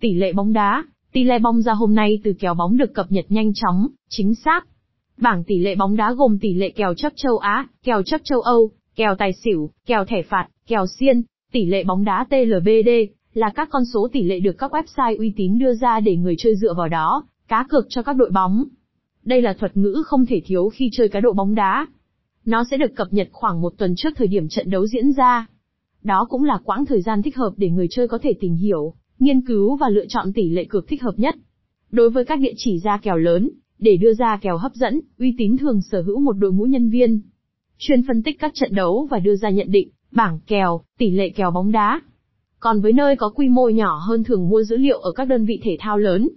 Tỷ lệ bóng đá, tỷ lệ bóng ra hôm nay từ kèo bóng được cập nhật nhanh chóng, chính xác. Bảng tỷ lệ bóng đá gồm tỷ lệ kèo chấp châu Á, kèo chấp châu Âu, kèo tài xỉu, kèo thẻ phạt, kèo xiên, tỷ lệ bóng đá TLBD, là các con số tỷ lệ được các website uy tín đưa ra để người chơi dựa vào đó, cá cược cho các đội bóng. Đây là thuật ngữ không thể thiếu khi chơi cá độ bóng đá. Nó sẽ được cập nhật khoảng một tuần trước thời điểm trận đấu diễn ra. Đó cũng là quãng thời gian thích hợp để người chơi có thể tìm hiểu, nghiên cứu và lựa chọn tỷ lệ cược thích hợp nhất. Đối với các địa chỉ ra kèo lớn, để đưa ra kèo hấp dẫn, uy tín thường sở hữu một đội ngũ nhân viên chuyên phân tích các trận đấu và đưa ra nhận định, bảng kèo, tỷ lệ kèo bóng đá. Còn với nơi có quy mô nhỏ hơn thường mua dữ liệu ở các đơn vị thể thao lớn,